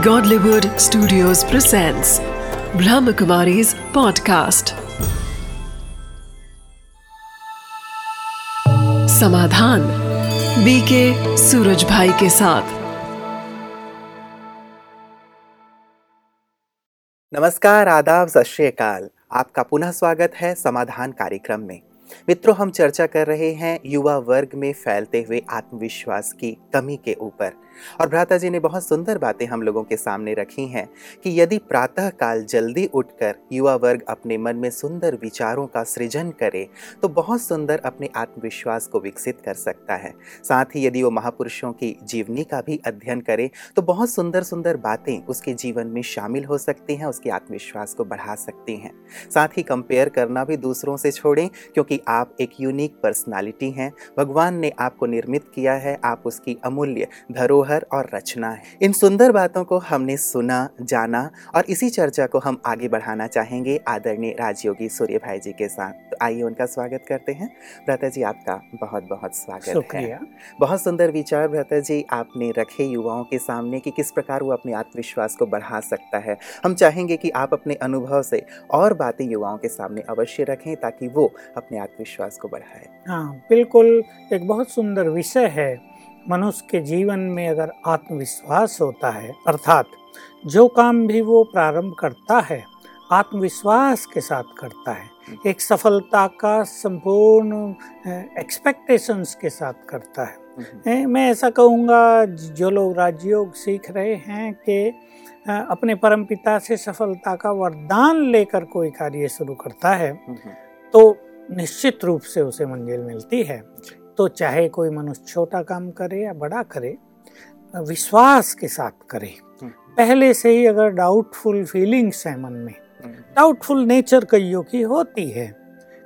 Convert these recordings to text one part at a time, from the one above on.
Godlywood Studios presents Brahmakumari's podcast. समाधान BK Suraj भाई के साथ। नमस्कार, आदाब, सत आपका पुनः स्वागत है समाधान कार्यक्रम में। मित्रों, हम चर्चा कर रहे हैं युवा वर्ग में फैलते हुए आत्मविश्वास की कमी के ऊपर। और भ्राता जी ने बहुत सुंदर बातें हम लोगों के सामने रखी हैं कि यदि प्रातः काल जल्दी उठकर युवा वर्ग अपने मन में सुंदर विचारों का सृजन करे तो बहुत सुंदर अपने आत्मविश्वास को विकसित कर सकता है। साथ ही यदि वो महापुरुषों की जीवनी का भी अध्ययन करे तो बहुत सुंदर सुंदर बातें उसके जीवन में शामिल हो सकती हैं, उसके आत्मविश्वास को बढ़ा सकती हैं। साथ ही कंपेयर करना भी दूसरों से छोड़ें, क्योंकि आप एक यूनिक पर्सनालिटी हैं। भगवान ने आपको निर्मित किया है, आप उसकी अमूल्य धरोहर धरोहर और रचना है। इन सुंदर बातों को हमने सुना जाना और इसी चर्चा को हम आगे बढ़ाना चाहेंगे आदरणीय राजयोगी सूर्य भाई जी के साथ। तो आइए उनका स्वागत करते हैं। भ्रता जी आपका बहुत बहुत स्वागत है। बहुत सुंदर विचार भ्रता जी आपने रखे युवाओं के सामने कि किस प्रकार वो अपने आत्मविश्वास को बढ़ा सकता है। हम चाहेंगे कि आप अपने अनुभव से और बातें युवाओं के सामने अवश्य रखें ताकि वो अपने आत्मविश्वास को बढ़ाए। हाँ बिल्कुल एक बहुत सुंदर विषय है। मनुष्य के जीवन में अगर आत्मविश्वास होता है अर्थात जो काम भी वो प्रारंभ करता है आत्मविश्वास के साथ करता है एक सफलता का संपूर्ण एक्सपेक्टेशंस के साथ करता है। मैं ऐसा कहूँगा जो लोग राजयोग सीख रहे हैं कि अपने परम पिता से सफलता का वरदान लेकर कोई कार्य शुरू करता है तो निश्चित रूप से उसे मंजिल मिलती है। तो चाहे कोई मनुष्य छोटा काम करे या बड़ा करे विश्वास के साथ करे। हम्म। पहले से ही अगर डाउटफुल फीलिंग्स है मन में डाउटफुल हम्म। नेचर कईयों की होती है।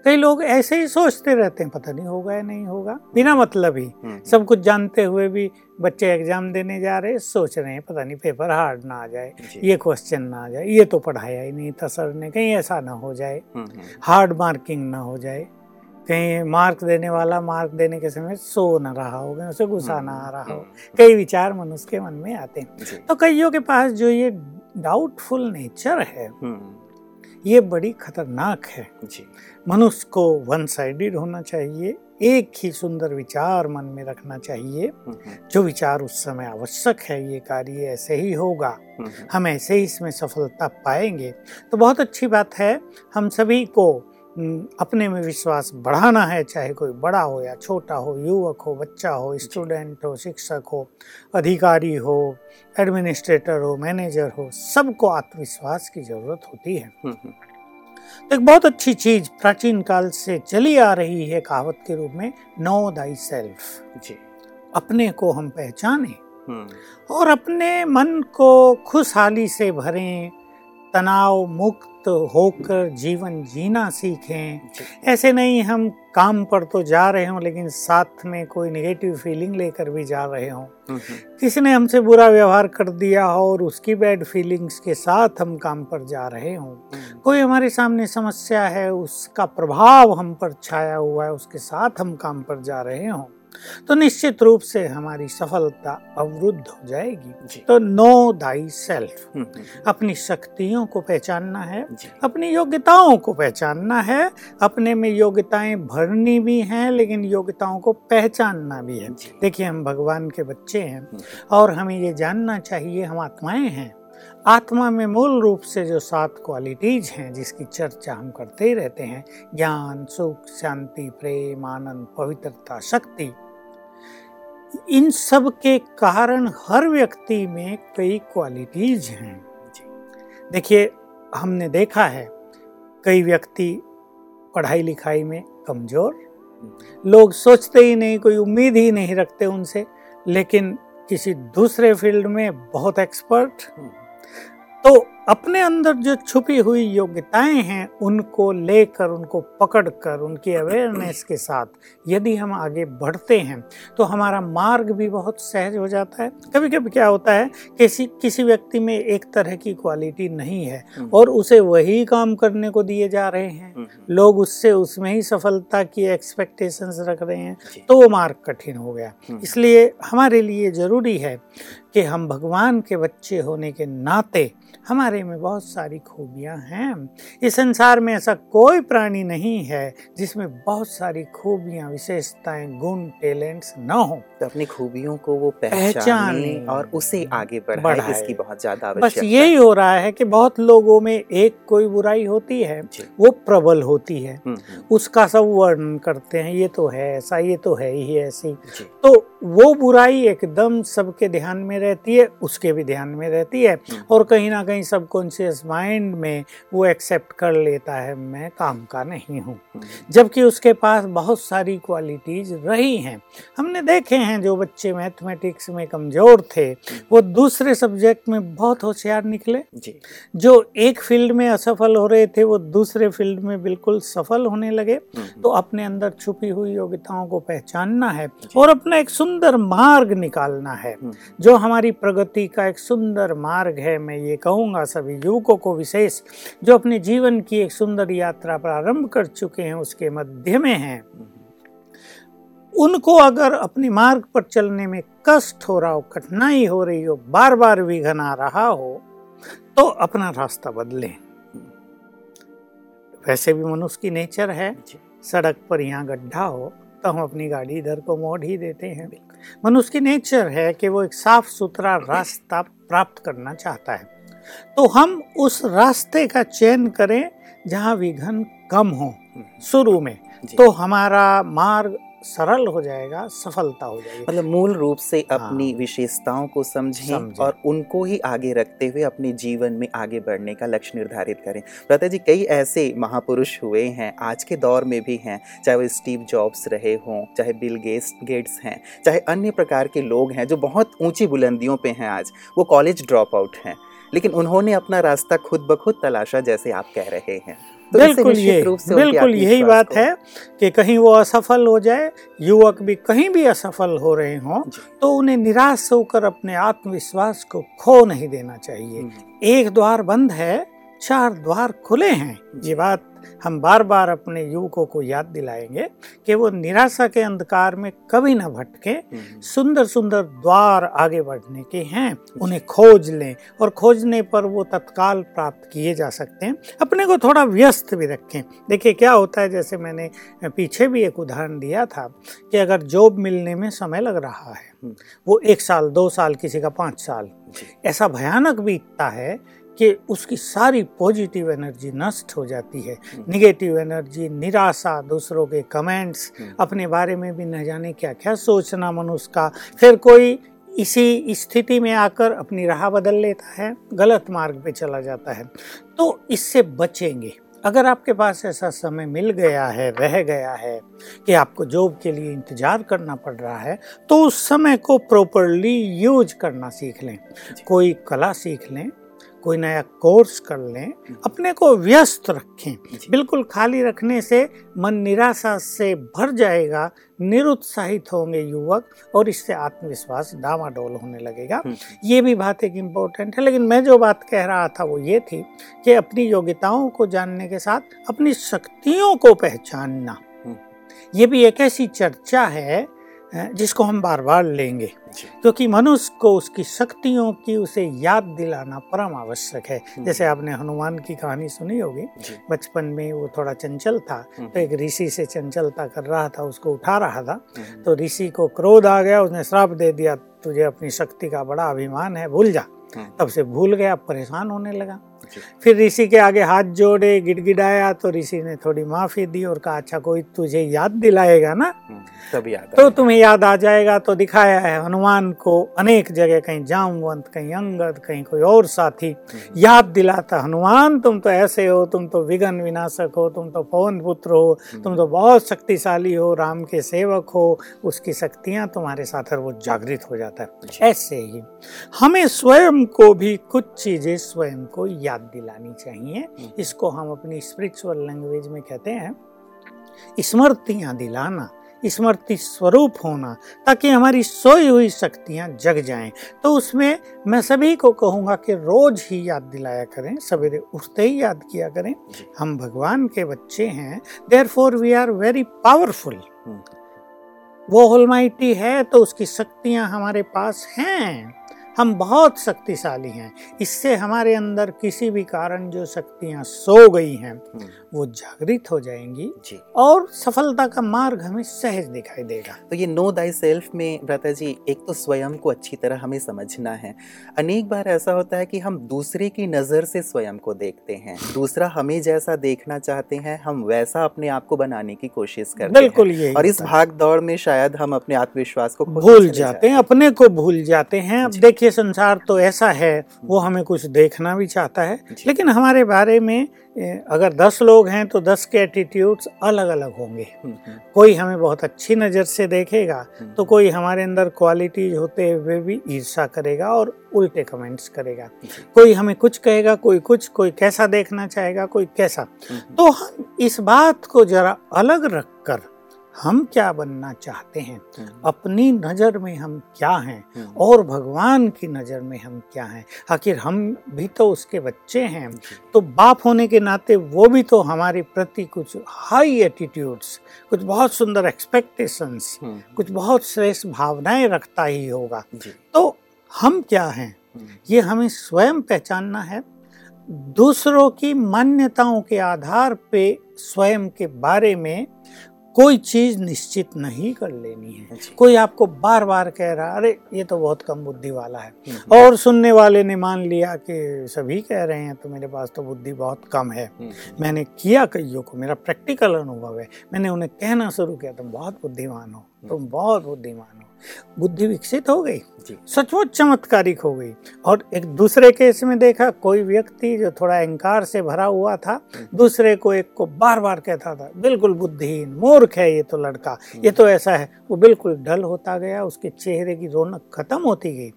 कई लोग ऐसे ही सोचते रहते हैं पता नहीं होगा या नहीं होगा। बिना मतलब ही। हम्म, सब कुछ जानते हुए भी बच्चे एग्ज़ाम देने जा रहे सोच रहे हैं पता नहीं पेपर हार्ड ना आ जाए ये क्वेश्चन ना आ जाए ये तो पढ़ाया ही नहीं था सर ने कहीं ऐसा ना हो जाए। हार्ड मार्किंग ना हो जाए। कहीं मार्क देने वाला मार्क देने के समय सो न रहा हो गया उसे गुस्सा ना आ रहा हो। हम्म। कई विचार मनुष्य के मन में आते हैं। तो कईयों के पास जो ये डाउटफुल नेचर है हम्म। ये बड़ी खतरनाक है। मनुष्य को वन साइडेड होना चाहिए एक ही सुंदर विचार मन में रखना चाहिए। हम्म, जो विचार उस समय आवश्यक है ये कार्य ऐसे ही होगा। हम ऐसे ही इसमें सफलता पाएँगे। तो बहुत अच्छी बात है हम सभी को अपने में विश्वास बढ़ाना है चाहे कोई बड़ा हो या छोटा हो युवक हो बच्चा हो स्टूडेंट हो शिक्षक हो अधिकारी हो एडमिनिस्ट्रेटर हो मैनेजर हो सबको आत्मविश्वास की ज़रूरत होती है हम्म, हम्म। तो एक बहुत अच्छी चीज़ प्राचीन काल से चली आ रही है कहावत के रूप में नो दाई सेल्फ जी अपने को हम पहचाने हम्म। और अपने मन को खुशहाली से भरें तनाव मुक्त होकर जीवन जीना सीखें ऐसे नहीं हम काम पर तो जा रहे हों लेकिन साथ में कोई नेगेटिव फीलिंग लेकर भी जा रहे हों हम्म, हम्म। किसी ने हमसे बुरा व्यवहार कर दिया हो और उसकी बैड फीलिंग्स के साथ हम काम पर जा रहे हों हम्म। कोई हमारे सामने समस्या है उसका प्रभाव हम पर छाया हुआ है उसके साथ हम काम पर जा रहे हों तो निश्चित रूप से हमारी सफलता अवरुद्ध हो जाएगी। तो नो दाई सेल्फ अपनी शक्तियों को पहचानना है अपनी योग्यताओं को पहचानना है अपने में योग्यताएँ भरनी भी हैं लेकिन योग्यताओं को पहचानना भी है। देखिए हम भगवान के बच्चे हैं हम्म। और हमें ये जानना चाहिए हम आत्माएँ हैं। आत्मा में मूल रूप से जो सात क्वालिटीज हैं जिसकी चर्चा हम करते ही रहते हैं ज्ञान सुख शांति प्रेम आनंद पवित्रता शक्ति इन सब के कारण हर व्यक्ति में कई क्वालिटीज हैं। देखिए हमने देखा है कई व्यक्ति पढ़ाई लिखाई में कमज़ोर। लोग सोचते ही नहीं कोई उम्मीद ही नहीं रखते उनसे लेकिन किसी दूसरे फ़ील्ड में बहुत एक्सपर्ट तो अपने अंदर जो छुपी हुई योग्यताएँ हैं उनको लेकर उनको पकड़कर उनकी अवेयरनेस के साथ यदि हम आगे बढ़ते हैं तो हमारा मार्ग भी बहुत सहज हो जाता है। कभी कभी क्या होता है किसी किसी व्यक्ति में एक तरह की क्वालिटी नहीं है हम्म। और उसे वही काम करने को दिए जा रहे हैं। हम्म, हम्म। लोग उससे उसमें ही सफलता की एक्सपेक्टेशंस रख रहे हैं तो वो मार्ग कठिन हो गया। इसलिए हमारे लिए ज़रूरी है कि हम भगवान के बच्चे होने के नाते हमारे में बहुत सारी खूबियाँ हैं। इस संसार में ऐसा कोई प्राणी नहीं है जिसमें बहुत सारी खूबियाँ विशेषताएँ गुण टैलेंट्स न हो। तो अपनी खूबियों को वो पहचाने और उसे आगे बढ़ाए बढ़ाए। इसकी बहुत ज़्यादा बस यही हो रहा है कि बहुत लोगों में एक कोई बुराई होती है वो प्रबल होती है। हम्म, हम्म, उसका सब वर्णन करते हैं ये तो है ऐसा ये तो है ही ऐसी। तो वो बुराई एकदम सबके ध्यान में रहती है उसके भी ध्यान में रहती है। हम्म। और कहीं ना कहीं सबकॉन्शियस माइंड में वो एक्सेप्ट कर लेता है मैं काम का नहीं हूँ। हम्म, जबकि उसके पास बहुत सारी क्वालिटीज रही हैं। हमने देखे हैं जो बच्चे मैथमेटिक्स में कमज़ोर थे वो दूसरे सब्जेक्ट में बहुत होशियार निकले। जी। जो एक फ़ील्ड में असफल हो रहे थे वो दूसरे फ़ील्ड में बिल्कुल सफल होने लगे। हम्म, तो अपने अंदर छुपी हुई योग्यताओं को पहचानना है और अपना एक सुंदर मार्ग निकालना है। हम्म, जो हमारी प्रगति का एक सुंदर मार्ग है मैं ये कहूँगा सभी युवकों को विशेष जो अपने जीवन की एक सुंदर यात्रा प्रारंभ कर चुके हैं उसके मध्य में हैं। हम्म, उनको अगर अपने मार्ग पर चलने में कष्ट हो रहा हो कठिनाई हो रही हो बार बार विघन आ रहा हो तो अपना रास्ता बदलें। वैसे भी मनुष्य की नेचर है। सड़क पर यहाँ गड्ढा हो तो हूँ अपनी गाड़ी इधर को मोड़ ही देते हैं। मनुष्य की नेचर है कि वो एक साफ़ सुथरा रास्ता प्राप्त करना चाहता है। तो हम उस रास्ते का चयन करें जहाँ विघन कम हो हम्म, शुरू में। तो हमारा मार्ग सरल हो जाएगा सफलता हो जाएगी मतलब मूल रूप से अपनी हाँ। विशेषताओं को समझें समझें। और उनको ही आगे रखते हुए अपने जीवन में आगे बढ़ने का लक्ष्य निर्धारित करें प्रता जी कई ऐसे महापुरुष हुए हैं आज के दौर में भी हैं चाहे वो स्टीव जॉब्स रहे हों चाहे बिल गेट्स गेट्स हैं चाहे अन्य प्रकार के लोग हैं जो बहुत ऊँची बुलंदियों पर हैं आज वो कॉलेज ड्रॉप आउट हैं लेकिन उन्होंने अपना रास्ता खुद ब खुद तलाशा जैसे आप कह रहे हैं तो बिल्कुल ये बिल्कुल यही बात है कि कहीं वो असफल हो जाए युवक भी कहीं भी असफल हो रहे हों तो उन्हें निराश होकर अपने आत्मविश्वास को खो नहीं देना चाहिए। हम्म, एक द्वार बंद है चार द्वार खुले हैं। ये बात हम बार बार अपने युवकों को याद दिलाएँगे कि वो निराशा के अंधकार में कभी ना भटके हम्म, सुंदर सुंदर द्वार आगे बढ़ने के हैं। उन्हें खोज लें और खोजने पर वो तत्काल प्राप्त किए जा सकते हैं। अपने को थोड़ा व्यस्त भी रखें। देखिए क्या होता है जैसे मैंने पीछे भी एक उदाहरण दिया था कि अगर जॉब मिलने में समय लग रहा है हम्म, वो एक साल दो साल किसी का पाँच साल। ऐसा भयानक बीतता है कि उसकी सारी पॉजिटिव एनर्जी नष्ट हो जाती है। निगेटिव एनर्जी निराशा दूसरों के कमेंट्स। अपने बारे में भी न जाने क्या क्या सोचना मनुष्य का फिर कोई इसी स्थिति में आकर अपनी राह बदल लेता है गलत मार्ग पे चला जाता है तो इससे बचेंगे अगर आपके पास ऐसा समय मिल गया है रह गया है कि आपको जॉब के लिए इंतज़ार करना पड़ रहा है तो उस समय को प्रॉपरली यूज़ करना सीख लें कोई कला सीख लें कोई नया कोर्स कर लें अपने को व्यस्त रखें। बिल्कुल खाली रखने से मन निराशा से भर जाएगा निरुत्साहित होंगे युवक और इससे आत्मविश्वास डामाडोल होने लगेगा। हम्म, ये भी बात एक इम्पोर्टेंट है लेकिन मैं जो बात कह रहा था वो ये थी कि अपनी योग्यताओं को जानने के साथ अपनी शक्तियों को पहचानना। हम्म। ये भी एक ऐसी चर्चा है जिसको हम बार बार लेंगे क्योंकि मनुष्य को उसकी शक्तियों की उसे याद दिलाना परम आवश्यक है। हम्म। जैसे आपने हनुमान की कहानी सुनी होगी बचपन में वो थोड़ा चंचल था हम्म, तो एक ऋषि से चंचलता कर रहा था उसको उठा रहा था हम्म, तो ऋषि को क्रोध आ गया उसने श्राप दे दिया तुझे अपनी शक्ति का बड़ा अभिमान है भूल जा। तब से भूल गया परेशान होने लगा। फिर ऋषि के आगे हाथ जोड़े गिड़गिड़ाया तो ऋषि ने थोड़ी माफ़ी दी और कहा अच्छा कोई तुझे याद दिलाएगा ना? हम्म, तब याद तो तुम्हें याद आ जाएगा तो दिखाया है हनुमान को अनेक जगह कहीं जामवंत कहीं अंगद कहीं कोई और साथी। हम्म, याद दिलाता हनुमान तुम तो ऐसे हो तुम तो विघन विनाशक हो तुम तो पवन पुत्र हो तुम तो बहुत शक्तिशाली हो राम के सेवक हो उसकी शक्तियाँ तुम्हारे साथ वो जागृत हो जाता है। ऐसे ही हमें स्वयं को भी कुछ चीज़ें स्वयं को याद दिलानी चाहिए। इसको हम अपनी स्पिरिचुअल लैंग्वेज में कहते हैं स्मृतियाँ दिलाना स्मृति स्वरूप होना ताकि हमारी सोई हुई शक्तियाँ जग जाएँ। तो उसमें मैं सभी को कहूँगा कि रोज ही याद दिलाया करें सवेरे उठते ही याद किया करें। हम भगवान के बच्चे हैं therefore we are very powerful hmm. वो होलमाइटी है तो उसकी शक्तियाँ हमारे पास हैं। हम बहुत शक्तिशाली हैं। इससे हमारे अंदर किसी भी कारण जो शक्तियाँ सो गई हैं हम्म, वो जागृत हो जाएँगी जी। और सफलता का मार्ग हमें सहज दिखाई देगा। तो ये नो दाई सेल्फ में भ्राता जी एक तो स्वयं को अच्छी तरह हमें समझना है। अनेक बार ऐसा होता है कि हम दूसरे की नज़र से स्वयं को देखते हैं। दूसरा हमें जैसा देखना चाहते हैं हम वैसा अपने आप को बनाने की कोशिश करते बिल्कुल हैं और इस भाग दौड़ में शायद हम अपने आत्मविश्वास को भूल जाते हैं अपने को भूल जाते हैं। अब जी। देखिए संसार तो ऐसा है वो हमें कुछ देखना भी चाहता है। लेकिन हमारे बारे में अगर दस लोग हैं तो दस के एटीट्यूड्स अलग अलग होंगे। हम्म, हम्म, कोई हमें बहुत अच्छी नज़र से देखेगा हम्म, तो कोई हमारे अंदर क्वालिटीज होते हुए भी ईर्षा करेगा और उल्टे कमेंट्स करेगा। कोई हमें कुछ कहेगा कोई कुछ कोई कैसा देखना चाहेगा कोई कैसा। तो हम इस बात को जरा अलग रखकर हम क्या बनना चाहते हैं? हम्म, अपनी नज़र में हम क्या हैं? हम्म, और भगवान की नज़र में हम क्या हैं? आखिर हम भी तो उसके बच्चे हैं। तो बाप होने के नाते वो भी तो हमारे प्रति कुछ हाई एटीट्यूड्स कुछ बहुत सुंदर एक्सपेक्टेशंस हम्म, कुछ बहुत श्रेष्ठ भावनाएँ रखता ही होगा। तो हम क्या हैं? ये हमें स्वयं पहचानना है। दूसरों की मान्यताओं के आधार पे स्वयं के बारे में कोई चीज़ निश्चित नहीं कर लेनी है। कोई आपको बार बार कह रहा अरे ये तो बहुत कम बुद्धि वाला है। और सुनने वाले ने मान लिया कि सभी कह रहे हैं तो मेरे पास तो बुद्धि बहुत कम है। मैंने किया कईयों को मेरा प्रैक्टिकल अनुभव है। मैंने उन्हें कहना शुरू किया तुम तो बहुत बुद्धिमान हो। तुम बहुत बुद्धिमान हो। बुद्धि विकसित हो गई। सचमुच चमत्कारिक हो गई। और एक दूसरे केस में देखा कोई व्यक्ति जो थोड़ा अहंकार से भरा हुआ था दूसरे को एक को बार बार कहता था बिल्कुल बुद्धिहीन मूर्ख है ये तो लड़का। ये तो ऐसा है। वो बिल्कुल डल होता गया उसके चेहरे की रौनक खत्म होती गई।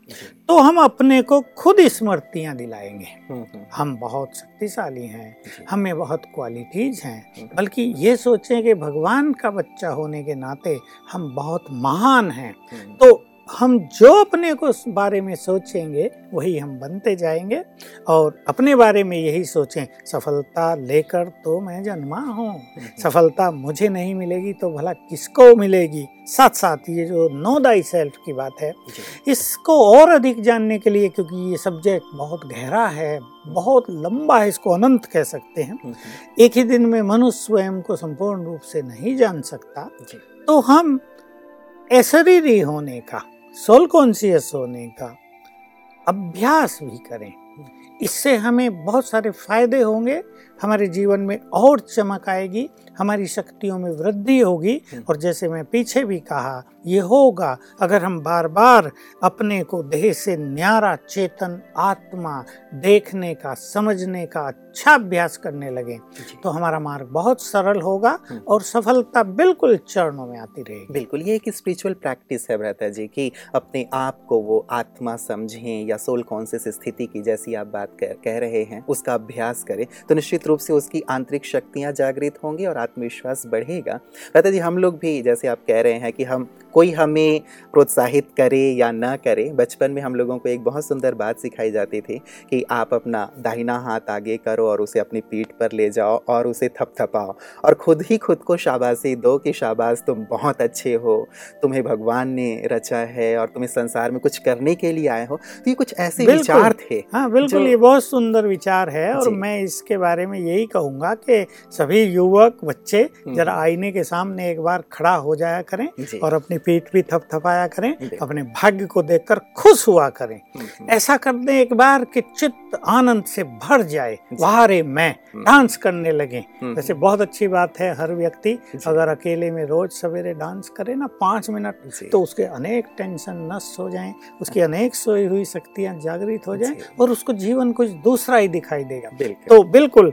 तो हम अपने को खुद स्मृतियाँ दिलाएँगे। हम्म, हम्म, हम बहुत शक्तिशाली हैं। हमें बहुत क्वालिटीज हैं। बल्कि ये सोचें कि भगवान का बच्चा होने के नाते हम बहुत महान हैं। हम्म, तो हम जो अपने को उस बारे में सोचेंगे वही हम बनते जाएँगे और अपने बारे में यही सोचें सफलता लेकर तो मैं जन्मा हूँ। सफलता मुझे नहीं मिलेगी तो भला किसको मिलेगी? साथ साथ ये जो नो दाई सेल्फ की बात है इसको और अधिक जानने के लिए क्योंकि ये सब्जेक्ट बहुत गहरा है बहुत लंबा है इसको अनंत कह सकते हैं। हम्म, एक ही दिन में मनुष्य स्वयं को संपूर्ण रूप से नहीं जान सकता। तो हम एसरीरी होने का, सोल कॉन्सियस होने का अभ्यास भी करें। इससे हमें बहुत सारे फ़ायदे होंगे हमारे जीवन में और चमक आएगी हमारी शक्तियों में वृद्धि होगी हम्म। और जैसे मैं पीछे भी कहा ये होगा अगर हम बार बार अपने को देह से न्यारा चेतन आत्मा देखने का समझने का अच्छा अभ्यास करने लगे तो हमारा मार्ग बहुत सरल होगा हम्म। और सफलता बिल्कुल चरणों में आती रहेगी बिल्कुल ये एक स्पिरिचुअल प्रैक्टिस है भ्राता जी कि अपने आप को वो आत्मा समझें या सोल कॉन्सियस स्थिति की जैसी आप बात कह रहे हैं उसका अभ्यास करें तो निश्चित रूप से उसकी आंतरिक शक्तियाँ जागृत होंगी और आत्मविश्वास बढ़ेगा। भ्राता जी हम लोग भी जैसे आप कह रहे हैं कि हम कोई हमें प्रोत्साहित करे या ना करे बचपन में हम लोगों को एक बहुत सुंदर बात सिखाई जाती थी कि आप अपना दाहिना हाथ आगे करो और उसे अपनी पीठ पर ले जाओ और उसे थपथपाओ। और खुद ही खुद को शाबाशी दो कि शाबाश तुम बहुत अच्छे हो तुम्हें भगवान ने रचा है और तुम्हें संसार में कुछ करने के लिए आए हो। तो ये कुछ ऐसे विचार थे। हाँ बिल्कुल ये बहुत सुंदर विचार है और मैं इसके बारे में यही कहूँगा कि सभी युवक बच्चे हम्म। जरा आईने के सामने एक बार खड़ा हो जाया करें और अपनी पीठ भी थपथपाया करें अपने भाग्य को देखकर खुश हुआ करें। हम्म, हम्म, ऐसा कर दें एक बार कि चित्त आनंद से भर जाए। वारे मैं। डांस करने लगे। वैसे बहुत अच्छी बात है हर व्यक्ति अगर अकेले में रोज सवेरे डांस करे ना पाँच मिनट तो उसके अनेक टेंशन नष्ट हो जाए उसकी अनेक सोई हुई शक्तियाँ जागृत हो जाए और उसको जीवन कुछ दूसरा ही दिखाई देगा। तो बिल्कुल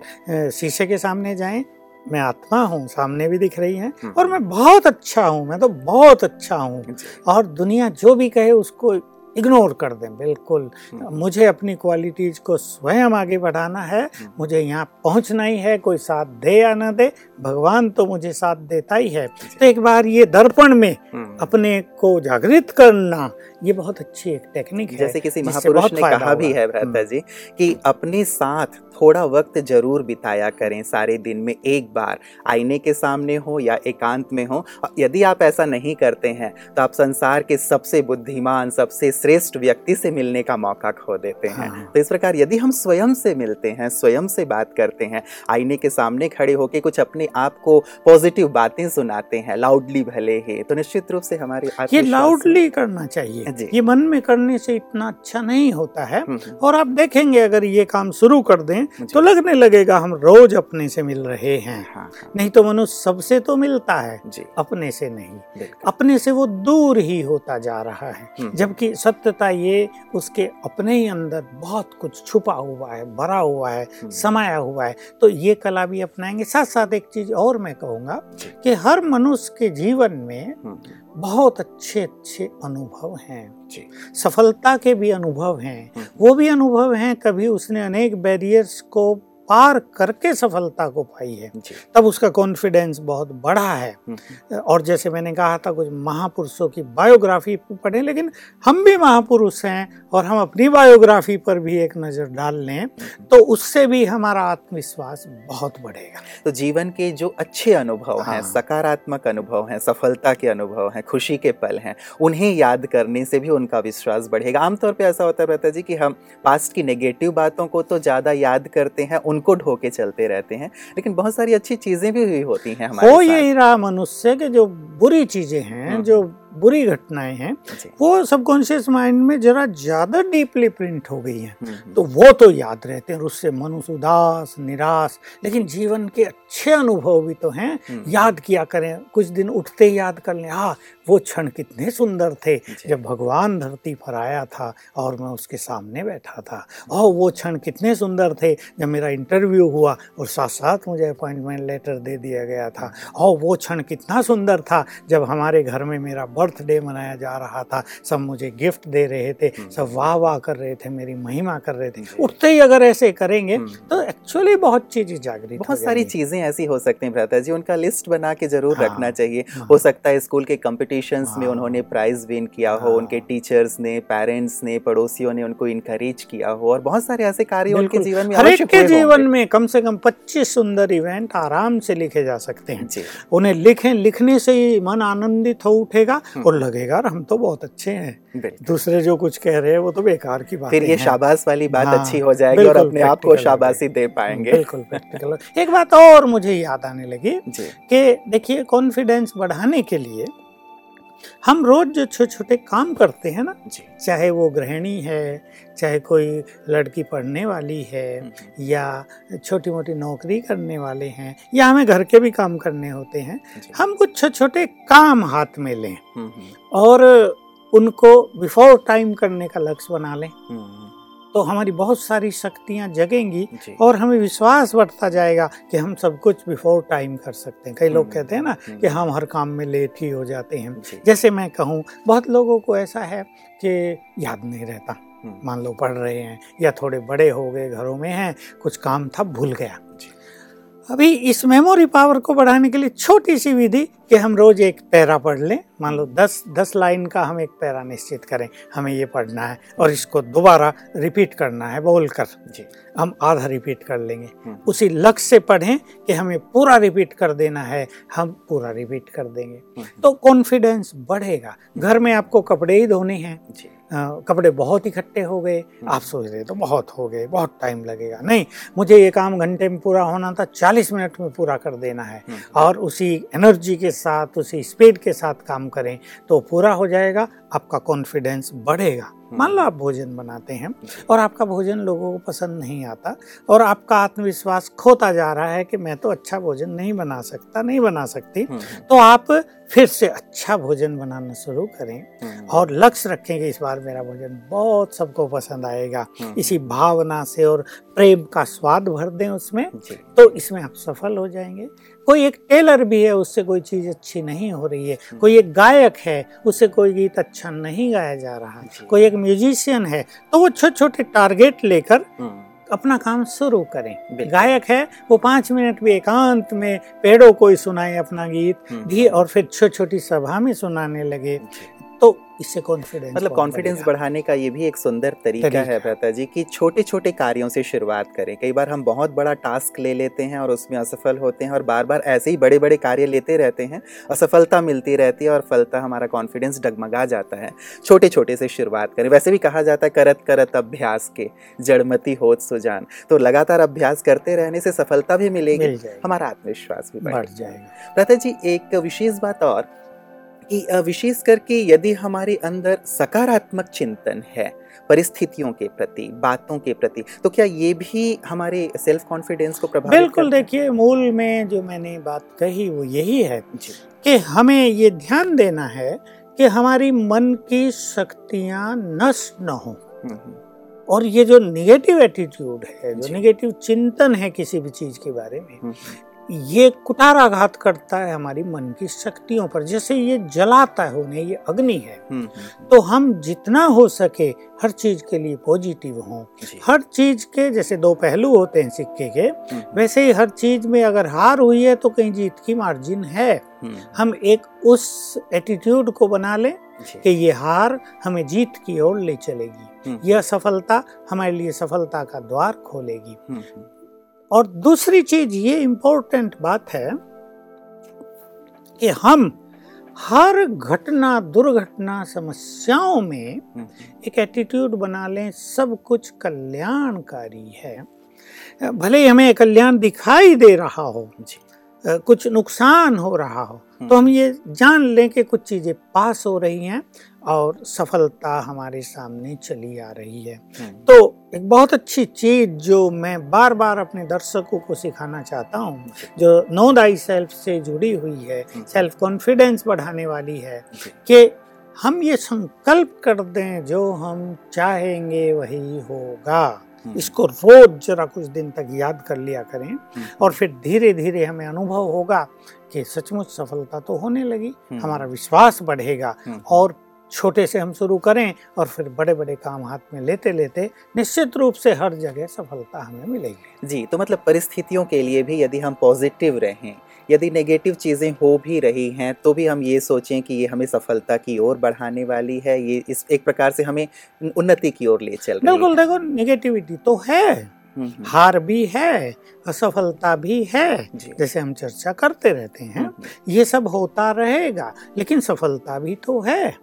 शीशे के सामने जाएँ। मैं आत्मा हूँ सामने भी दिख रही है हम्म। और मैं बहुत अच्छा हूँ मैं तो बहुत अच्छा हूँ। और दुनिया जो भी कहे उसको इग्नोर कर दें बिल्कुल हम्म। मुझे अपनी क्वालिटीज को स्वयं आगे बढ़ाना है हम्म। मुझे यहाँ पहुँचना ही है कोई साथ दे या ना दे भगवान तो मुझे साथ देता ही है तो एक बार ये दर्पण में हम्म। अपने को जागृत करना ये बहुत अच्छी एक टेक्निक है जैसे किसी महापुरुष ने कहा भी है भ्राता। जी कि अपने साथ थोड़ा वक्त ज़रूर बिताया करें सारे दिन में एक बार आईने के सामने हो या एकांत में हो यदि आप ऐसा नहीं करते हैं तो आप संसार के सबसे बुद्धिमान सबसे श्रेष्ठ व्यक्ति से मिलने का मौका खो देते हैं। हाँ। तो इस प्रकार यदि हम स्वयं से मिलते हैं स्वयं से बात करते हैं आईने के सामने खड़े होकर कुछ अपने आप को पॉजिटिव बातें सुनाते हैं लाउडली भले ही तो निश्चित रूप से हमारे ये लाउडली करना चाहिए। ये मन में करने से इतना अच्छा नहीं होता है। हम्म, हम्म, और आप देखेंगे अगर ये काम शुरू कर दें तो लगने लगेगा हम रोज अपने से मिल रहे हैं। हाँ हाँ। नहीं तो मनुष्य सबसे तो मिलता है अपने से नहीं। अपने से वो दूर ही होता जा रहा है हम्म। जबकि सत्यता ये उसके अपने ही अंदर बहुत कुछ छुपा हुआ है भरा हुआ है हम्म, समाया हुआ है। तो ये कला भी अपनाएँगे। साथ साथ एक चीज़ और मैं कहूँगा। कि हर मनुष्य के जीवन में हम्म, बहुत अच्छे अच्छे अनुभव हैं। सफलता के भी अनुभव हैं। हम्म, वो भी अनुभव हैं कभी उसने अनेक बैरियर्स को पार करके सफलता को पाई है। तब उसका कॉन्फिडेंस बहुत बढ़ा है। हम्म, और जैसे मैंने कहा था कुछ महापुरुषों की बायोग्राफी पढ़ें लेकिन हम भी महापुरुष हैं और हम अपनी बायोग्राफी पर भी एक नज़र डाल लें तो उससे भी हमारा आत्मविश्वास बहुत बढ़ेगा। तो जीवन के जो अच्छे अनुभव हाँ। हैं। हाँ। सकारात्मक अनुभव हैं सफलता के अनुभव हैं खुशी के पल हैं उन्हें याद करने से भी उनका विश्वास बढ़ेगा। आमतौर पर ऐसा होता है जी कि हम पास्ट की नेगेटिव बातों को तो ज़्यादा याद करते हैं उनको ढो के चलते रहते हैं लेकिन बहुत सारी अच्छी चीज़ें भी हुई होती हैं हमारे हो। यही रहा मनुष्य के जो बुरी चीज़ें हैं हम्म। जो बुरी घटनाएँ हैं वो सबकॉन्शियस माइंड में जरा ज़्यादा डीपली प्रिंट हो गई हैं। हम्म, हम्म, तो वो तो याद रहते हैं और उससे मनुष्य उदास निराश लेकिन जीवन के अच्छे अनुभव भी तो हैं। हम्म, याद किया करें कुछ दिन उठते ही याद कर लें हाँ वो क्षण कितने सुंदर थे जब भगवान धरती पर आया था और मैं उसके सामने बैठा था। और वो क्षण कितने सुंदर थे जब मेरा इंटरव्यू हुआ और साथ साथ मुझे अपॉइंटमेंट लेटर दे दिया गया था। और वो क्षण कितना सुंदर था जब हमारे घर में मेरा बर्थडे मनाया जा रहा था। सब मुझे गिफ्ट दे रहे थे सब वाह वाह कर रहे थे मेरी महिमा कर रहे थे। उठते ही अगर ऐसे करेंगे हम्म। तो एक्चुअली बहुत चीज़ें जागृत बहुत सारी चीज़ें ऐसी हो सकती हैं भ्राता जी उनका लिस्ट बना के ज़रूर हाँ, रखना चाहिए। हाँ। हो सकता है स्कूल के कंपटीशंस में हाँ। उन्होंने प्राइज विन किया हो हाँ। उनके टीचर्स ने पेरेंट्स ने पड़ोसियों ने उनको इनकरेज किया हो और बहुत सारे ऐसे कार्य उनके जीवन में हर एक के जीवन में कम से कम 25 सुंदर इवेंट आराम से लिखे जा सकते हैं। उन्हें लिखें लिखने से ही मन आनंदित हो उठेगा। हम्म। और लगेगा और हम तो बहुत अच्छे हैं। दूसरे जो कुछ कह रहे हैं वो तो बेकार की बात फिर ये शाबाश वाली बात हाँ, अच्छी हो जाएगी और अपने आप को शाबाशी दे पाएँगे। बिल्कुल प्रैक्टिकल एक बात और मुझे याद आने लगी कि देखिए कॉन्फिडेंस बढ़ाने के लिए हम रोज जो छोटे छोटे काम करते हैं ना चाहे वो गृहिणी है चाहे कोई लड़की पढ़ने वाली है हम्म, या छोटी मोटी नौकरी करने वाले हैं या हमें घर के भी काम करने होते हैं हम कुछ छोटे छोटे काम हाथ में लें हम्म, हम्म, और उनको बिफोर टाइम करने का लक्ष्य बना लें। हम्म, तो हमारी बहुत सारी शक्तियाँ जगेंगी और हमें विश्वास बढ़ता जाएगा कि हम सब कुछ बिफोर टाइम कर सकते हैं। कई लोग हम्म, कहते हैं ना हम्म, कि हम हर काम में लेट ही हो जाते हैं। जैसे मैं कहूँ बहुत लोगों को ऐसा है कि याद नहीं रहता। हम्म, मान लो पढ़ रहे हैं या थोड़े बड़े हो गए घरों में हैं कुछ काम था भूल गया। अभी इस मेमोरी पावर को बढ़ाने के लिए छोटी सी विधि कि हम रोज एक पैरा पढ़ लें। मान लो दस दस लाइन का हम एक पैरा निश्चित करें। हमें ये पढ़ना है और इसको दोबारा रिपीट करना है बोल कर। जी। हम आधा रिपीट कर लेंगे। हम्म, उसी लक्ष्य से पढ़ें कि हमें पूरा रिपीट कर देना है। हम पूरा रिपीट कर देंगे। हम्म, तो कॉन्फिडेंस बढ़ेगा। घर में आपको कपड़े ही धोने हैं। जी। कपड़े बहुत इकट्ठे हो गए। आप सोच रहे तो बहुत हो गए बहुत टाइम लगेगा। नहीं मुझे ये काम घंटे में पूरा होना था चालीस मिनट में पूरा कर देना है। हम्म, और उसी एनर्जी के साथ उसी स्पीड के साथ काम करें तो पूरा हो जाएगा आपका कॉन्फिडेंस बढ़ेगा। मान लो आप भोजन बनाते हैं और आपका भोजन लोगों को पसंद नहीं आता और आपका आत्मविश्वास खोता जा रहा है कि मैं तो अच्छा भोजन नहीं बना सकता नहीं बना सकती हम्म, तो आप फिर से अच्छा भोजन बनाना शुरू करें हम्म, और लक्ष्य रखें कि इस बार मेरा भोजन बहुत सबको पसंद आएगा। हम्म, इसी भावना से और प्रेम का स्वाद भर दें उसमें तो इसमें आप सफल हो जाएँगे। कोई एक टेलर भी है उससे कोई चीज़ अच्छी नहीं हो रही है। कोई एक गायक है उससे कोई गीत अच्छा नहीं गाया जा रहा है। कोई एक म्यूजिशियन है तो वो छोटे छोटे टारगेट लेकर हम्म, अपना काम शुरू करें। गायक है वो पाँच मिनट भी एकांत में पेड़ों को ही सुनाए अपना गीत हम्म, भी और फिर छोटी छोटी सभा में सुनाने लगे। तो इससे कॉन्फिडेंस मतलब कॉन्फिडेंस बढ़ाने का ये भी एक सुंदर तरीका, तरीका है। भ्राता जी कि छोटे छोटे कार्यों से शुरुआत करें। कई बार हम बहुत बड़ा टास्क ले लेते हैं और उसमें असफल होते हैं और बार बार ऐसे ही बड़े बड़े कार्य लेते रहते हैं असफलता मिलती रहती है और फलता हमारा कॉन्फिडेंस डगमगा जाता है। छोटे छोटे से शुरुआत करें। वैसे भी कहा जाता है करत करत अभ्यास के जड़मती होत सुजान। तो लगातार अभ्यास करते रहने से सफलता भी मिलेगी हमारा आत्मविश्वास भी बढ़ जाएगा। भ्राता जी एक विशेष बात और कि विशेष करके यदि हमारे अंदर सकारात्मक चिंतन है परिस्थितियों के प्रति बातों के प्रति तो क्या ये भी हमारे सेल्फ कॉन्फिडेंस को प्रभावित बिल्कुल देखिए मूल में जो मैंने बात कही वो यही है कि हमें ये ध्यान देना है कि हमारी मन की शक्तियाँ नष्ट न हो। हम्म, हम्म। और ये जो निगेटिव एटीट्यूड है जो निगेटिव चिंतन है किसी भी चीज़ के बारे में हम्म, ये कुठाराघात करता है हमारी मन की शक्तियों पर। जैसे ये जलाता है उन्हें ये अग्नि है हम्म, हम्म। तो हम जितना हो सके हर चीज़ के लिए पॉजिटिव हों। हर चीज़ के जैसे दो पहलू होते हैं सिक्के के हम्म, वैसे ही हर चीज़ में अगर हार हुई है तो कहीं जीत की मार्जिन है। हम एक उस एटीट्यूड को बना लें कि ये हार हमें जीत की ओर ले चलेगी। यह सफलता हमारे लिए सफलता का द्वार खोलेगी। और दूसरी चीज़ ये इंपॉर्टेंट बात है कि हम हर घटना दुर्घटना समस्याओं में हम्म। एक एटीट्यूड बना लें सब कुछ कल्याणकारी है भले ही हमें कल्याण दिखाई दे रहा हो कुछ नुकसान हो रहा हो हम्म। तो हम ये जान लें कि कुछ चीज़ें पास हो रही हैं और सफलता हमारे सामने चली आ रही है। हम्म। तो एक बहुत अच्छी चीज़ जो मैं बार बार अपने दर्शकों को सिखाना चाहता हूँ जो। नो दाई सेल्फ से जुड़ी हुई है सेल्फ हम्म। कॉन्फिडेंस बढ़ाने वाली है कि हम ये संकल्प कर दें जो हम चाहेंगे वही होगा। हम्म। इसको रोज जरा कुछ दिन तक याद कर लिया करें और फिर धीरे धीरे हमें अनुभव होगा कि सचमुच सफलता तो होने लगी हमारा विश्वास बढ़ेगा और छोटे से हम शुरू करें और फिर बड़े बड़े काम हाथ में लेते लेते निश्चित रूप से हर जगह सफलता हमें मिलेगी जी तो मतलब परिस्थितियों के लिए भी यदि हम पॉजिटिव रहें यदि नेगेटिव चीज़ें हो भी रही हैं तो भी हम ये सोचें कि ये हमें सफलता की ओर बढ़ाने वाली है ये इस एक प्रकार से हमें उन्नति की ओर ले चल बिल्कुल देखो नेगेटिविटी तो है। हार भी है असफलता भी है जैसे हम चर्चा करते रहते हैं ये सब होता रहेगा लेकिन सफलता भी तो है।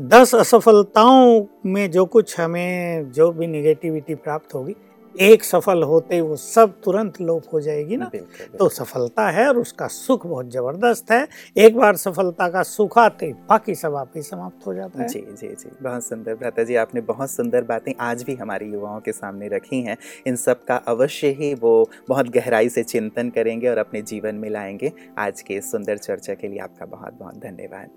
दस असफलताओं में जो कुछ हमें जो भी निगेटिविटी प्राप्त होगी एक सफल होते वो सब तुरंत लोप हो जाएगी ना। तो सफलता है और उसका सुख बहुत ज़बरदस्त है। एक बार सफलता का सुख आते बाकी सब आप ही समाप्त हो जाता है। जी जी जी। बहुत सुंदर भ्राता जी आपने बहुत सुंदर बातें आज भी हमारे युवाओं के सामने रखी हैं। इन सब का अवश्य ही वो बहुत गहराई से चिंतन करेंगे और अपने जीवन में लाएँगे। आज के इस सुंदर चर्चा के लिए आपका बहुत बहुत धन्यवाद।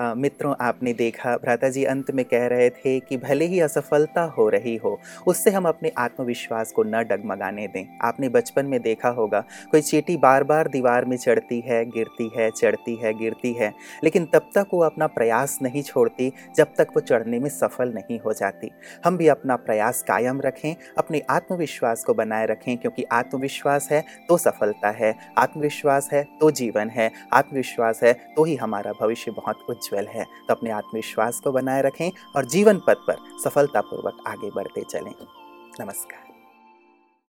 मित्रों, आपने देखा, भ्राता जी अंत में कह रहे थे कि भले ही असफलता हो रही हो, उससे हम अपने आत्मविश्वास को न डगमगाने दें। आपने बचपन में देखा होगा, कोई चीटी बार बार दीवार में चढ़ती है, गिरती है, चढ़ती है, गिरती है, लेकिन तब तक वो अपना प्रयास नहीं छोड़ती, जब तक वो चढ़ने में सफल नहीं हो जाती। हम भी अपना प्रयास कायम रखें, अपने आत्मविश्वास को बनाए रखें, क्योंकि आत्मविश्वास है तो सफलता है, आत्मविश्वास है तो जीवन है, आत्मविश्वास है तो ही हमारा भविष्य बहुत उज्जवल है। तो अपने आत्मविश्वास को बनाए रखें और जीवन पथ पर सफलतापूर्वक आगे बढ़ते चलें। नमस्कार।